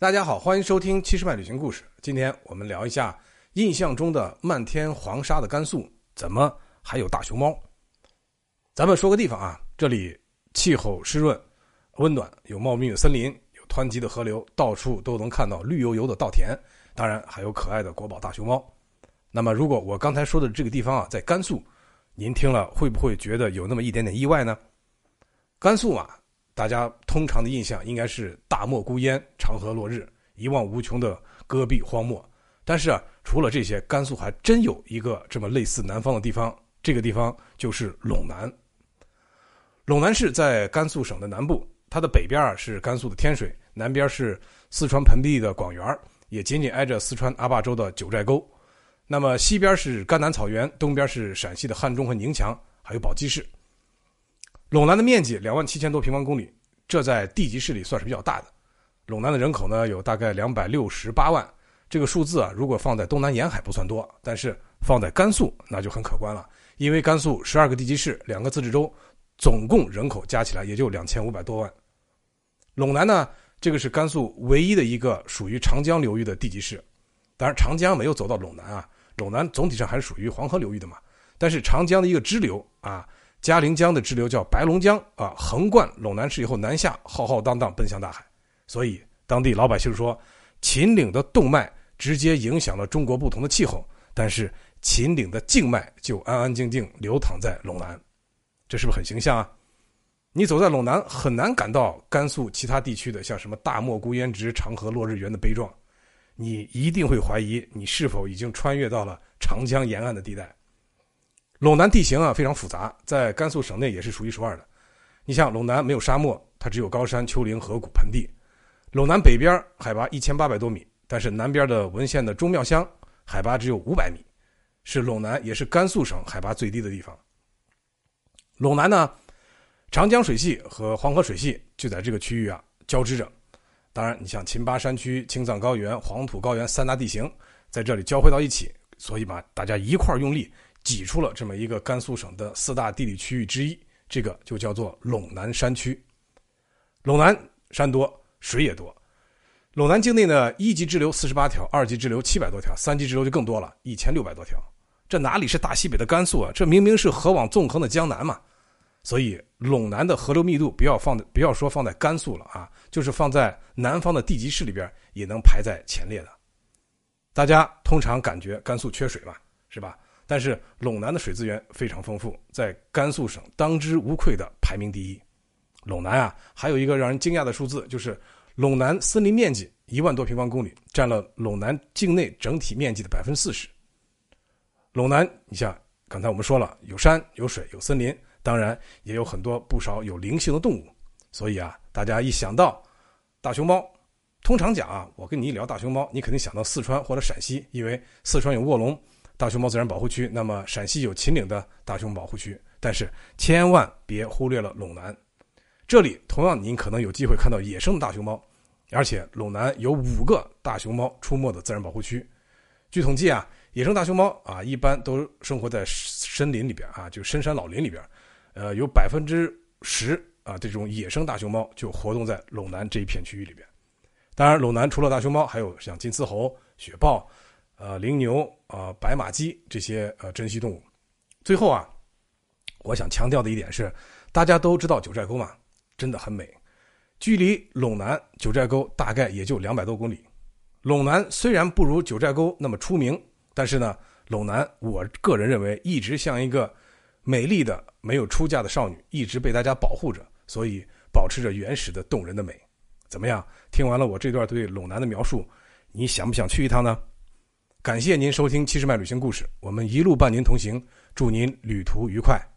大家好，欢迎收听《七十迈旅行故事》。今天我们聊一下印象中的漫天黄沙的甘肃，怎么还有大熊猫？咱们说个地方啊，这里气候湿润、温暖，有茂密的森林，有湍急的河流，到处都能看到绿油油的稻田，当然还有可爱的国宝大熊猫。那么，如果我刚才说的这个地方啊，在甘肃，您听了会不会觉得有那么一点点意外呢？甘肃嘛。大家通常的印象应该是大漠孤烟、长河落日、一望无穷的戈壁荒漠。但是啊，除了这些，甘肃还真有一个这么类似南方的地方。这个地方就是陇南。陇南市在甘肃省的南部，它的北边啊是甘肃的天水，南边是四川盆地的广元，也紧紧挨着四川阿坝州的九寨沟。那么西边是甘南草原，东边是陕西的汉中和宁强，还有宝鸡市。陇南的面积两万七千多平方公里，这在地级市里算是比较大的。陇南的人口呢有大概两百六十八万，这个数字啊，如果放在东南沿海不算多，但是放在甘肃那就很可观了。因为甘肃十二个地级市、两个自治州，总共人口加起来也就两千五百多万。陇南呢，这个是甘肃唯一的一个属于长江流域的地级市，当然长江没有走到陇南啊，陇南总体上还是属于黄河流域的嘛。但是长江的一个支流啊。嘉陵江的支流叫白龙江啊，横贯陇南市以后南下，浩浩荡荡奔向大海。所以当地老百姓说，秦岭的动脉直接影响了中国不同的气候，但是秦岭的静脉就安安静静流淌在陇南，这是不是很形象啊？你走在陇南，很难感到甘肃其他地区的像什么大漠孤烟直、长河落日圆的悲壮，你一定会怀疑你是否已经穿越到了长江沿岸的地带。陇南地形啊非常复杂，在甘肃省内也是数一数二的。你像陇南没有沙漠，它只有高山、丘陵、河谷、盆地。陇南北边海拔一千八百多米，但是南边的文县的钟庙乡海拔只有五百米，是陇南也是甘肃省海拔最低的地方。陇南呢，长江水系和黄河水系就在这个区域啊交织着。当然，你像秦巴山区、青藏高原、黄土高原三大地形在这里交汇到一起，所以嘛，大家一块用力。挤出了这么一个甘肃省的四大地理区域之一，这个就叫做陇南山区。陇南山多，水也多。陇南境内呢，一级支流四十八条，二级支流七百多条，三级支流就更多了，一千六百多条。这哪里是大西北的甘肃啊？这明明是河网纵横的江南嘛！所以陇南的河流密度，不要放，不要说放在甘肃了啊，就是放在南方的地级市里边，也能排在前列的。大家通常感觉甘肃缺水嘛，是吧？但是陇南的水资源非常丰富，在甘肃省当之无愧的排名第一。陇南啊，还有一个让人惊讶的数字，就是陇南森林面积一万多平方公里，占了陇南境内整体面积的百分之四十。陇南，你像刚才我们说了，有山有水有森林，当然也有很多不少有灵性的动物。所以啊，大家一想到大熊猫，通常讲啊，我跟你一聊大熊猫，你肯定想到四川或者陕西，因为四川有卧龙。大熊猫自然保护区，那么陕西有秦岭的大熊猫保护区，但是千万别忽略了陇南，这里同样您可能有机会看到野生的大熊猫，而且陇南有五个大熊猫出没的自然保护区。据统计啊，野生大熊猫啊一般都生活在森林里边啊，就深山老林里边，呃，有百分之十啊这种野生大熊猫就活动在陇南这一片区域里边。当然，陇南除了大熊猫，还有像金丝猴、雪豹。呃，羚牛啊，白马鸡这些呃珍稀动物。最后啊，我想强调的一点是，大家都知道九寨沟嘛，真的很美。距离陇南九寨沟大概也就两百多公里。陇南虽然不如九寨沟那么出名，但是呢，陇南我个人认为一直像一个美丽的没有出嫁的少女，一直被大家保护着，所以保持着原始的动人的美。怎么样？听完了我这段对陇南的描述，你想不想去一趟呢？感谢您收听《七十迈旅行故事》，我们一路伴您同行，祝您旅途愉快。